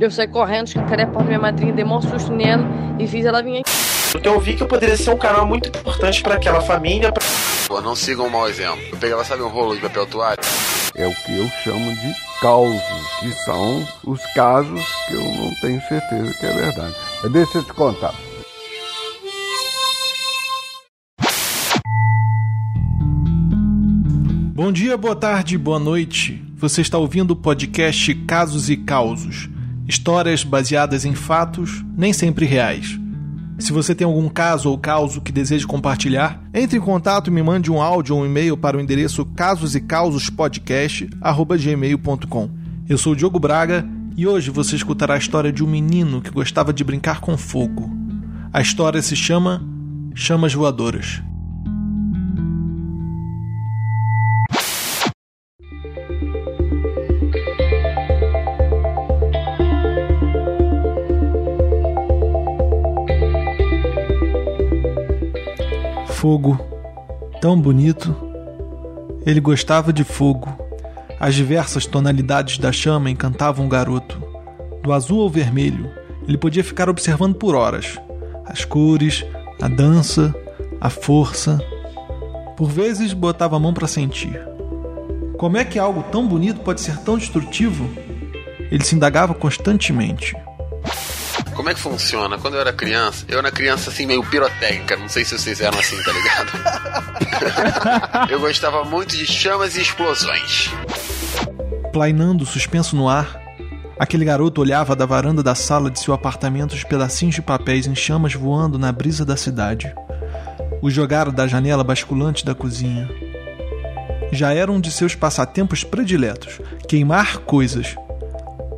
Eu saí correndo, escancarei a porta da minha madrinha, dei um susto nela e fiz ela vir aqui. Porque eu vi que eu poderia ser um canal muito importante para aquela família. Pra... Pô, não sigam um mau exemplo. Eu pegava, sabe, um rolo de papel toalha? É o que eu chamo de causos, que são os casos que eu não tenho certeza que é verdade. Mas deixa eu te contar. Bom dia, boa tarde, boa noite. Você está ouvindo o podcast Casos e Causos. Histórias baseadas em fatos, nem sempre reais. Se você tem algum caso ou causo que deseja compartilhar, entre em contato e me mande um áudio ou um e-mail para o endereço casosecausospodcast@gmail.com. Eu sou o Diogo Braga e hoje você escutará a história de um menino que gostava de brincar com fogo. A história se chama Chamas Voadoras. Fogo, tão bonito. Ele gostava de fogo. As diversas tonalidades da chama encantavam o garoto. Do azul ao vermelho, ele podia ficar observando por horas. As cores, a dança, a força. Por vezes botava a mão para sentir. Como é que algo tão bonito pode ser tão destrutivo? Ele se indagava constantemente. Como é que funciona? Quando eu era criança, eu era criança assim meio pirotécnica, não sei se vocês eram assim, tá ligado? eu gostava muito de chamas e explosões. Plainando suspenso no ar, aquele garoto olhava da varanda da sala de seu apartamento os pedacinhos de papéis em chamas voando na brisa da cidade. Os jogaram da janela basculante da cozinha. Já era um de seus passatempos prediletos, queimar coisas,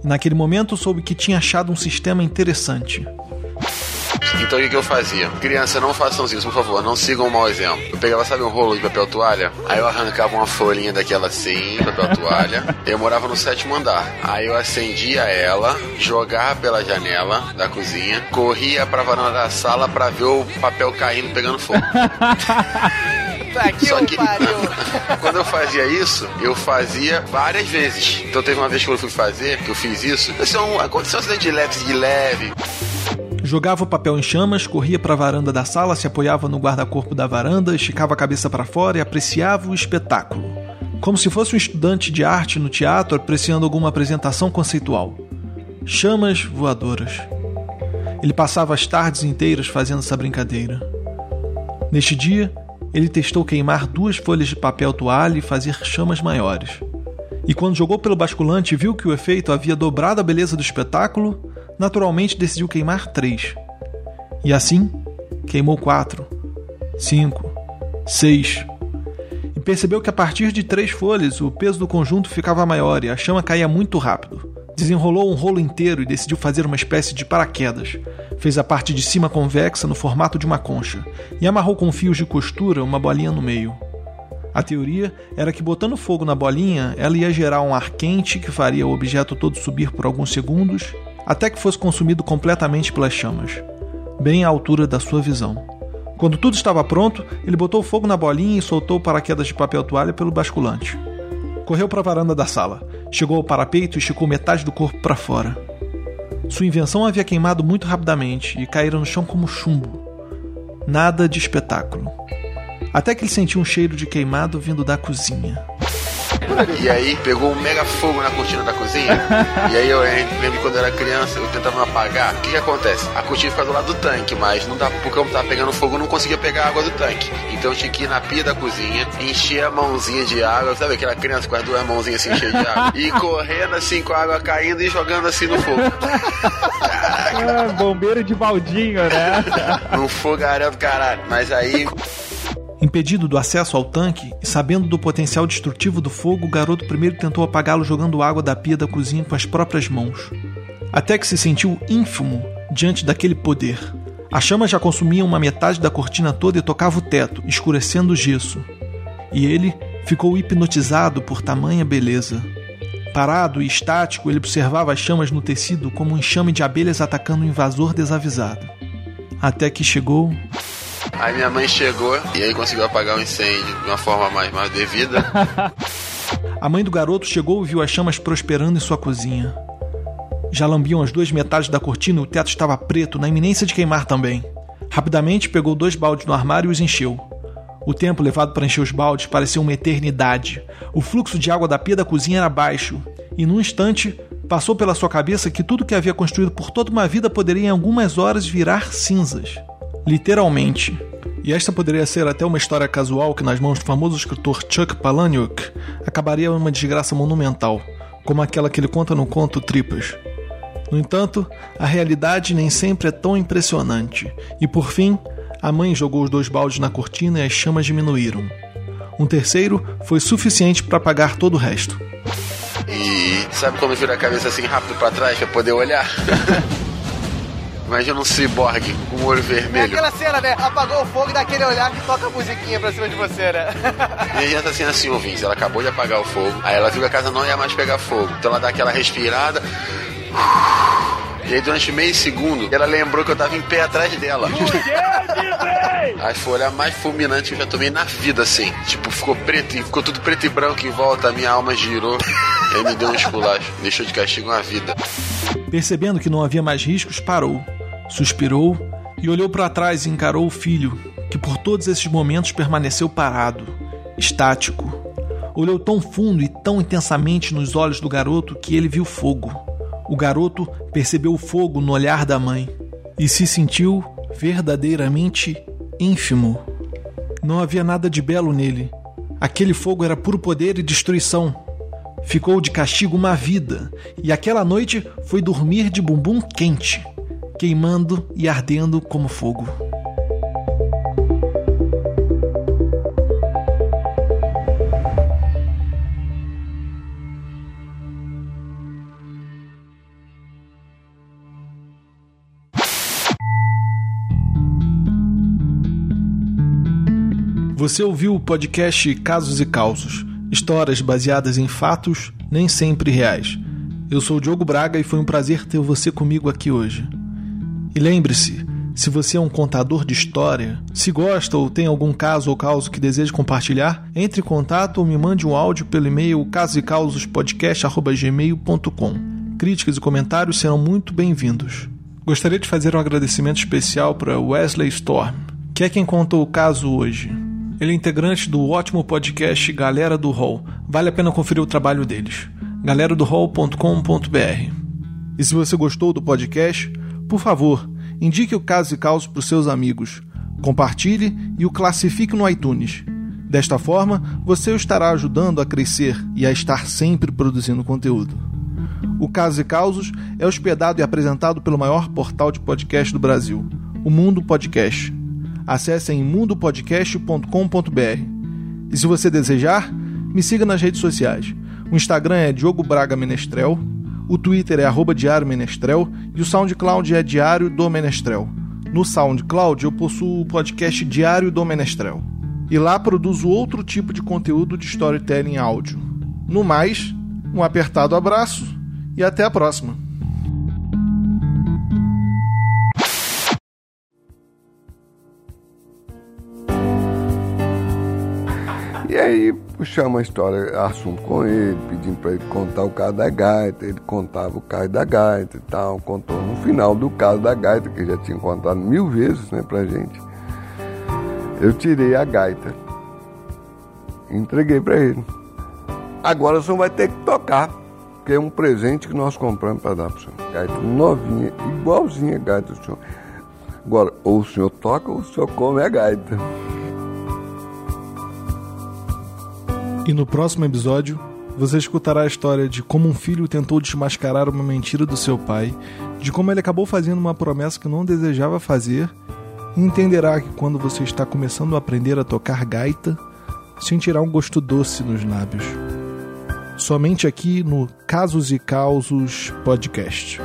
Naquele momento soube que tinha achado um sistema interessante. Então o que, eu fazia? Criança, não façam isso, por favor, não sigam um mau exemplo. Eu pegava, sabe, um rolo de papel toalha? Aí eu arrancava uma folhinha daquela assim, papel toalha. eu morava no sétimo andar. Aí eu acendia ela, jogava pela janela da cozinha, corria pra varanda da sala pra ver o papel caindo, pegando fogo. Puta que, Só que quando eu fazia isso, eu fazia várias vezes. Então teve uma vez que eu fui fazer, que eu fiz isso, aconteceu um acidente de leve, de leve. Jogava o papel em chamas, corria para a varanda da sala, se apoiava no guarda-corpo da varanda, esticava a cabeça para fora e apreciava o espetáculo. Como se fosse um estudante de arte no teatro apreciando alguma apresentação conceitual. Chamas voadoras. Ele passava as tardes inteiras fazendo essa brincadeira. Neste dia, ele testou queimar duas folhas de papel toalha e fazer chamas maiores. E quando jogou pelo basculante e viu que o efeito havia dobrado a beleza do espetáculo, naturalmente decidiu queimar três. E assim, queimou quatro, cinco, seis. E percebeu que a partir de três folhas o peso do conjunto ficava maior e a chama caía muito rápido. Desenrolou um rolo inteiro e decidiu fazer uma espécie de paraquedas. Fez a parte de cima convexa no formato de uma concha e amarrou com fios de costura uma bolinha no meio. A teoria era que botando fogo na bolinha, ela ia gerar um ar quente que faria o objeto todo subir por alguns segundos, até que fosse consumido completamente pelas chamas, bem à altura da sua visão. Quando tudo estava pronto, ele botou fogo na bolinha e soltou o paraquedas de papel toalha pelo basculante. Correu para a varanda da sala, chegou ao parapeito e esticou metade do corpo para fora. Sua invenção havia queimado muito rapidamente e caíra no chão como chumbo. Nada de espetáculo. Até que ele sentiu um cheiro de queimado vindo da cozinha. E aí pegou um mega fogo na cortina da cozinha. e aí eu lembro quando eu era criança, eu tentava apagar. O que, que acontece? A cortina fica do lado do tanque, mas não dá, porque eu tava pegando fogo, eu não conseguia pegar a água do tanque. Então eu tinha que ir na pia da cozinha, encher a mãozinha de água, sabe aquela criança com as duas mãozinhas assim cheias de água? E correndo assim com a água caindo e jogando assim no fogo. Ah, bombeiro de baldinho, né? um fogaréu do caralho. Mas aí. Impedido do acesso ao tanque e sabendo do potencial destrutivo do fogo, o garoto primeiro tentou apagá-lo jogando água da pia da cozinha com as próprias mãos. Até que se sentiu ínfimo diante daquele poder. A chama já consumia uma metade da cortina toda e tocava o teto, escurecendo o gesso. E ele ficou hipnotizado por tamanha beleza. Parado e estático, ele observava as chamas no tecido como um enxame de abelhas atacando um invasor desavisado. Até que chegou Aí minha mãe chegou e aí conseguiu apagar o incêndio de uma forma mais, mais devida. A mãe do garoto chegou e viu as chamas prosperando em sua cozinha. Já lambiam as duas metades da cortina e o teto estava preto, na iminência de queimar também. Rapidamente pegou dois baldes no armário e os encheu. O tempo levado para encher os baldes parecia uma eternidade. O fluxo de água da pia da cozinha era baixo, e num instante passou pela sua cabeça que tudo que havia construído por toda uma vida poderia em algumas horas virar cinzas. Literalmente. E esta poderia ser até uma história casual que, nas mãos do famoso escritor Chuck Palahniuk, acabaria em uma desgraça monumental, como aquela que ele conta no conto Tripas. No entanto, a realidade nem sempre é tão impressionante, e por fim, a mãe jogou os dois baldes na cortina e as chamas diminuíram. Um terceiro foi suficiente para apagar todo o resto. E sabe quando vira a cabeça assim rápido para trás pra poder olhar? Imagina um ciborgue com um olho É vermelho. aquela cena, né? Apagou o fogo e dá aquele olhar que toca a musiquinha pra cima de você, né? E a gente tá assim, assim, ouvintes. Ela acabou de apagar o fogo. Aí ela viu que a casa não ia mais pegar fogo. Então ela dá aquela respirada. E aí, durante meio segundo, ela lembrou que eu tava em pé atrás dela. Aí foi olhar mais fulminante que eu já tomei na vida, assim. Tipo, ficou preto e ficou tudo preto e branco em volta. A minha alma girou. E aí me deu um esculacho. Deixou de castigo uma vida. Percebendo que não havia mais riscos, parou, suspirou e olhou para trás e encarou o filho, que por todos esses momentos permaneceu parado, estático. Olhou tão fundo e tão intensamente nos olhos do garoto que ele viu fogo. O garoto percebeu o fogo no olhar da mãe e se sentiu verdadeiramente ínfimo. Não havia nada de belo nele. Aquele fogo era puro poder e destruição. Ficou de castigo uma vida, e aquela noite foi dormir de bumbum quente, queimando e ardendo como fogo. Você ouviu o podcast Casos e Causos, histórias baseadas em fatos nem sempre reais. Eu sou o Diogo Braga e foi um prazer ter você comigo aqui hoje. E lembre-se, se você é um contador de história, se gosta ou tem algum caso ou causo que deseja compartilhar, entre em contato ou me mande um áudio pelo e-mail casosecausospodcast.gmail.com. Críticas e comentários serão muito bem-vindos. Gostaria de fazer um agradecimento especial para Wesley Storm, que é quem contou o caso hoje. Ele é integrante do ótimo podcast Galera do Hall. Vale a pena conferir o trabalho deles. galeradohall.com.br. E se você gostou do podcast, por favor, indique o Caso e Caos para os seus amigos. Compartilhe e o classifique no iTunes. Desta forma, você o estará ajudando a crescer e a estar sempre produzindo conteúdo. O Casos e Causos é hospedado e apresentado pelo maior portal de podcast do Brasil, o Mundo Podcast. Acesse em mundopodcast.com.br. E se você desejar, me siga nas redes sociais. O Instagram é Diogo Braga Menestrel, o Twitter é arroba Diário Menestrel e o SoundCloud é Diário do Menestrel. No SoundCloud eu possuo o podcast Diário do Menestrel. E lá produzo outro tipo de conteúdo de storytelling áudio. No mais, um apertado abraço e até a próxima. E aí puxamos a história, assunto com ele, pedindo para ele contar o caso da gaita. Ele contava o caso da gaita e tal. Contou no final do caso da gaita, que já tinha contado mil vezes né, pra gente. Eu tirei a gaita. Entreguei para ele. Agora o senhor vai ter que tocar, que é um presente que nós compramos para dar para o senhor. Gaita novinha, igualzinha a gaita do senhor. Agora, ou o senhor toca ou o senhor come a gaita. E no próximo episódio, você escutará a história de como um filho tentou desmascarar uma mentira do seu pai, de como ele acabou fazendo uma promessa que não desejava fazer, e entenderá que quando você está começando a aprender a tocar gaita, sentirá um gosto doce nos lábios. Somente aqui no Casos e Causos Podcast.